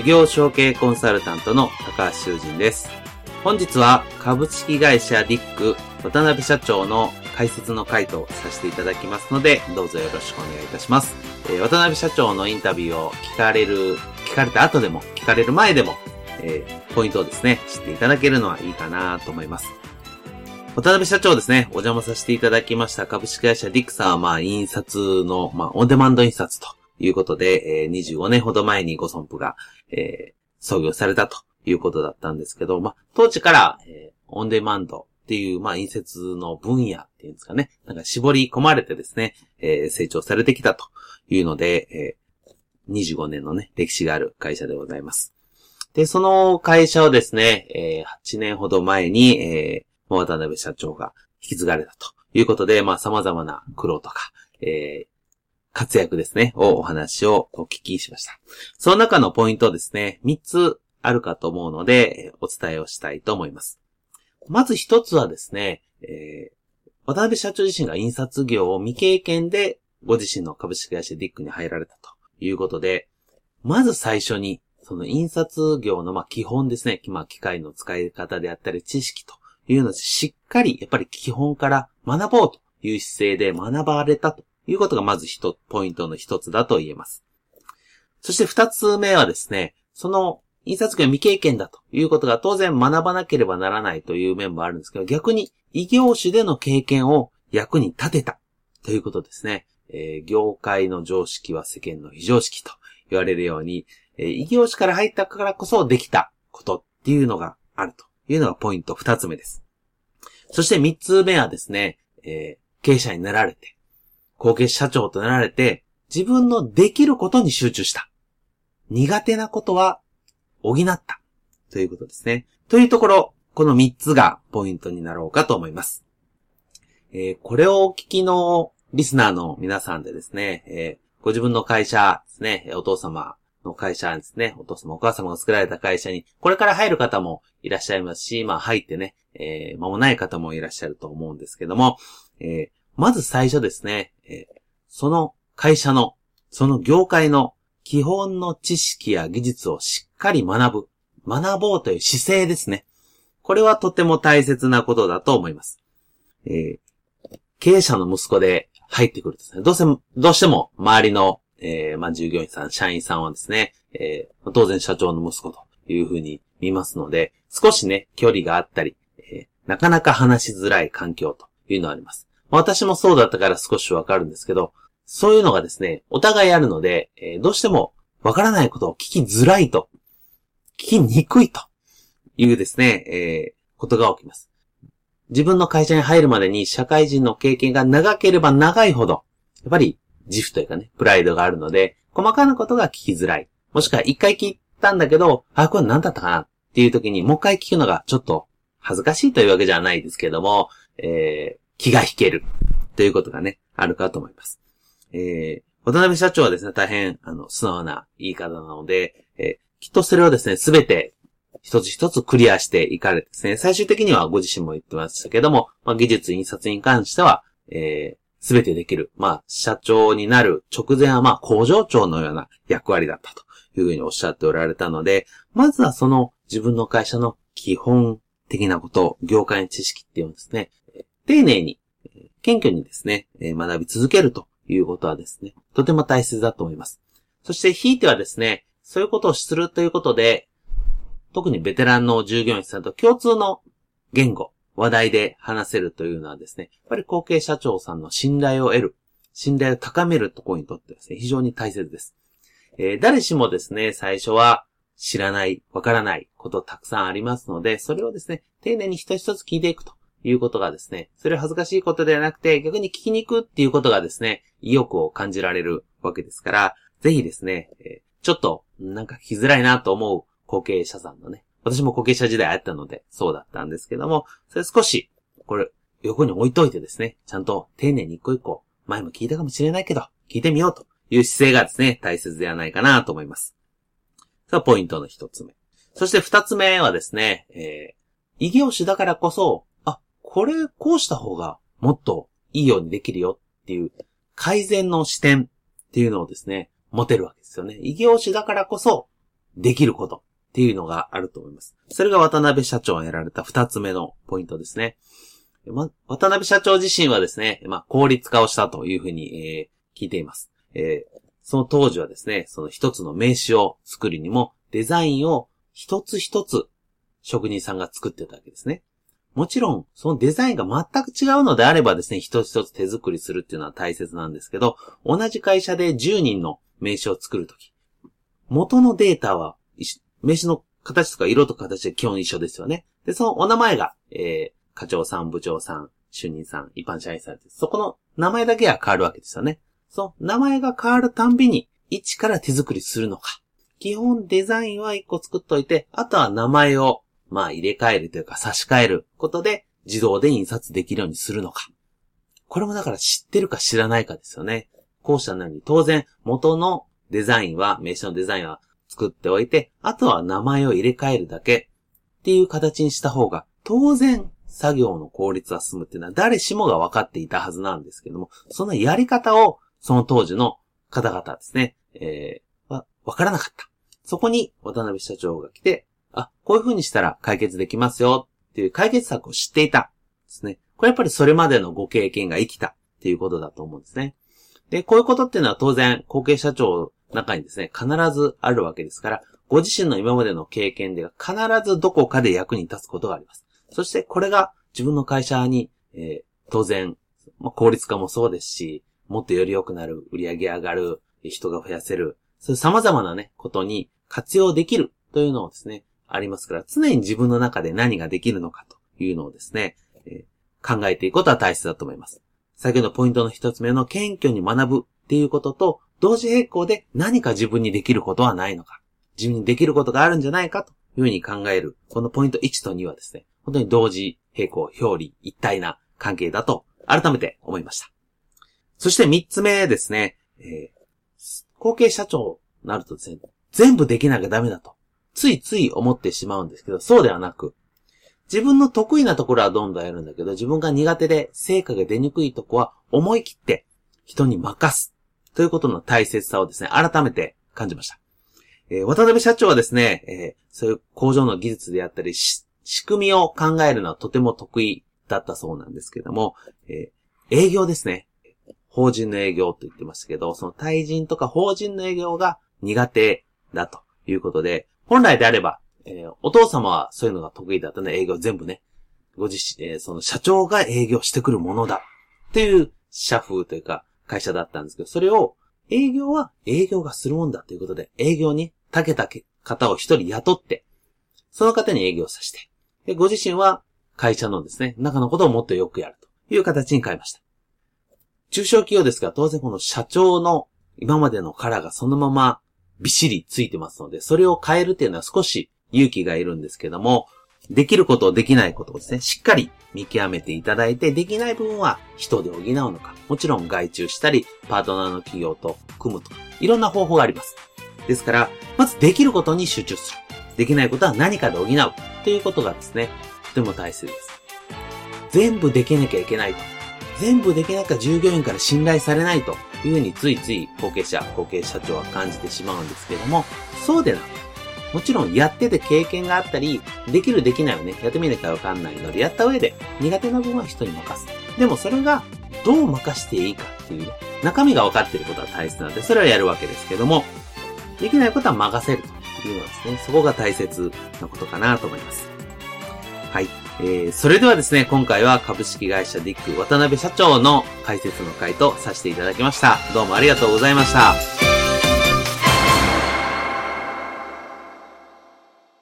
事業承継コンサルタントの高橋修人です。本日は株式会社ディック渡辺社長の解説の回答させていただきますので、どうぞよろしくお願いいたします。えー、渡辺社長のインタビューを聞かれる、聞かれた後でも、聞かれる前でも、えー、ポイントをですね、知っていただけるのはいいかなと思います。渡辺社長ですね、お邪魔させていただきました株式会社ディックさんは、まあ、印刷の、まあ、オンデマンド印刷ということで、えー、25年ほど前にご損保が、えー、創業されたということだったんですけど、まあ、当時から、えー、オンデマンドっていう、まあ、印刷の分野っていうんですかね、なんか絞り込まれてですね、えー、成長されてきたというので、えー、25年のね、歴史がある会社でございます。で、その会社をですね、えー、8年ほど前に、えー、渡辺社長が引き継がれたということで、まあ、様々な苦労とか、えー、活躍ですね、をお話をお聞きしました。その中のポイントですね、3つあるかと思うので、お伝えをしたいと思います。まず1つはですね、えー、渡辺社長自身が印刷業を未経験で、ご自身の株式会社ディックに入られたということで、まず最初に、その印刷業のま基本ですね、まあ機械の使い方であったり知識というのをしっかりやっぱり基本から学ぼうという姿勢で学ばれたということがまず一、ポイントの一つだと言えます。そして二つ目はですね、その印刷業未経験だということが当然学ばなければならないという面もあるんですけど、逆に異業種での経験を役に立てたということですね。えー、業界の常識は世間の非常識と言われるように、えー、異業種から入ったからこそできたことっていうのがあるというのがポイント二つ目です。そして三つ目はですね、えー、経営者になられて、後継社長となられて、自分のできることに集中した。苦手なことは補った。ということですね。というところ、この3つがポイントになろうかと思います。えー、これをお聞きのリスナーの皆さんでですね、えー、ご自分の会社ですね、お父様の会社ですね、お父様お母様が作られた会社に、これから入る方もいらっしゃいますし、まあ入ってね、えー、間もない方もいらっしゃると思うんですけども、えー、まず最初ですね、え、その会社の、その業界の基本の知識や技術をしっかり学ぶ。学ぼうという姿勢ですね。これはとても大切なことだと思います。えー、経営者の息子で入ってくるとですね、どうせ、どうしても周りの、えー、まあ、従業員さん、社員さんはですね、えー、当然社長の息子というふうに見ますので、少しね、距離があったり、えー、なかなか話しづらい環境というのはあります。私もそうだったから少しわかるんですけど、そういうのがですね、お互いあるので、えー、どうしてもわからないことを聞きづらいと、聞きにくいというですね、えー、ことが起きます。自分の会社に入るまでに社会人の経験が長ければ長いほど、やっぱり自負というかね、プライドがあるので、細かなことが聞きづらい。もしくは一回聞いたんだけど、あ、これ何だったかな？っていう時にもう一回聞くのがちょっと恥ずかしいというわけじゃないですけども、えー、気が引ける。ということがね、あるかと思います。えー、渡辺社長はですね、大変、あの、素直な言い方なので、えー、きっとそれをですね、すべて一つ一つクリアしていかれてですね、最終的にはご自身も言ってましたけども、まあ、技術、印刷に関しては、えー、すべてできる。まあ、社長になる直前は、まあ、工場長のような役割だったというふうにおっしゃっておられたので、まずはその自分の会社の基本的なこと、業界の知識っていうのですね、丁寧に、謙虚にですね、学び続けるということはですね、とても大切だと思います。そして、ひいてはですね、そういうことをするということで、特にベテランの従業員さんと共通の言語話題で話せるというのはですね、やっぱり後継社長さんの信頼を得る、信頼を高めるところにとってですね、非常に大切です。えー、誰しもですね、最初は知らない、わからないことたくさんありますので、それをですね、丁寧に一つ一つ聞いていくということがですね、それは恥ずかしいことではなくて、逆に聞きに行くっていうことがですね、意欲を感じられるわけですから、ぜひですね、ちょっと、なんか聞きづらいなと思う後継者さんのね、私も後継者時代あったので、そうだったんですけども、それ少し、これ、横に置いといてですね、ちゃんと丁寧に一個一個、前も聞いたかもしれないけど、聞いてみようという姿勢がですね、大切ではないかなと思います。さあ、ポイントの一つ目。そして二つ目はですね、えー、異業種だからこそ、これ、こうした方がもっといいようにできるよっていう、改善の視点っていうのをですね、持てるわけですよね。異業種だからこそ、できることっていうのがあると思います。それが渡辺社長が得られた二つ目のポイントですね。ま、渡辺社長自身はですね、まあ、効率化をしたというふうに、えー、聞いています。えー、その当時はですね、その一つの名刺を作るにも、デザインを一つ一つ職人さんが作ってたわけですね。もちろん、そのデザインが全く違うのであればですね、一つ一つ手作りするっていうのは大切なんですけど、同じ会社で10人の名刺を作るとき、元のデータは、名刺の形とか色とか形で基本一緒ですよね。で、そのお名前が、えー、課長さん、部長さん、主任さん、一般社員さんそこの名前だけは変わるわけですよね。その名前が変わるたんびに、一から手作りするのか。基本デザインは一個作っといて、あとは名前を、まあ入れ替えるというか差し替えることで自動で印刷できるようにするのか。これもだから知ってるか知らないかですよね。こうしたのに当然元のデザインは、名刺のデザインは作っておいて、あとは名前を入れ替えるだけっていう形にした方が、当然作業の効率は進むっていうのは誰しもが分かっていたはずなんですけども、そのやり方をその当時の方々ですね、えー、は、わからなかった。そこに渡辺社長が来て、あ、こういう風にしたら解決できますよっていう解決策を知っていた。ですね。これやっぱりそれまでのご経験が生きたっていうことだと思うんですね。で、こういうことっていうのは当然、後継社長の中にですね、必ずあるわけですから、ご自身の今までの経験では必ずどこかで役に立つことがあります。そしてこれが自分の会社に、えー、当然、まあ、効率化もそうですし、もっとより良くなる、売り上げ上がる、人が増やせる、そういう様々なね、ことに活用できるというのをですね、ありますから、常に自分の中で何ができるのかというのをですね、えー、考えていくことは大切だと思います。先ほどのポイントの一つ目の謙虚に学ぶっていうことと、同時並行で何か自分にできることはないのか、自分にできることがあるんじゃないかというふうに考える、このポイント1と2はですね、本当に同時並行、表裏一体な関係だと改めて思いました。そして三つ目ですね、えー、後継社長になるとですね、全部できなきゃダメだと、ついつい思ってしまうんですけど、そうではなく、自分の得意なところはどんどんやるんだけど、自分が苦手で成果が出にくいとこは思い切って人に任す。ということの大切さをですね、改めて感じました。えー、渡辺社長はですね、えー、そういう工場の技術であったり、仕組みを考えるのはとても得意だったそうなんですけども、えー、営業ですね。法人の営業と言ってましたけど、その対人とか法人の営業が苦手だということで、本来であれば、えー、お父様はそういうのが得意だったね、営業全部ね。ご自身、えー、その社長が営業してくるものだ。っていう社風というか会社だったんですけど、それを営業は営業がするもんだということで、営業に長けた方を一人雇って、その方に営業させて、でご自身は会社のですね、中のことをもっとよくやるという形に変えました。中小企業ですが、当然この社長の今までのカラーがそのままびっしりついてますので、それを変えるっていうのは少し勇気がいるんですけども、できること、できないことをですね、しっかり見極めていただいて、できない部分は人で補うのか、もちろん外注したり、パートナーの企業と組むとか、いろんな方法があります。ですから、まずできることに集中する。できないことは何かで補うということがですね、とても大切です。全部できなきゃいけないと。全部できなきゃ従業員から信頼されないというふうについつい後継者、後継社長は感じてしまうんですけども、そうでなくもちろんやってて経験があったり、できるできないをね、やってみなきゃわかんないので、やった上で苦手な部分は人に任す。でもそれがどう任していいかっていうね、中身が分かっていることは大切なので、それはやるわけですけども、できないことは任せるというのはですね、そこが大切なことかなと思います。はい。えー、それではですね、今回は株式会社ディック渡辺社長の解説の回とさせていただきました。どうもありがとうございました。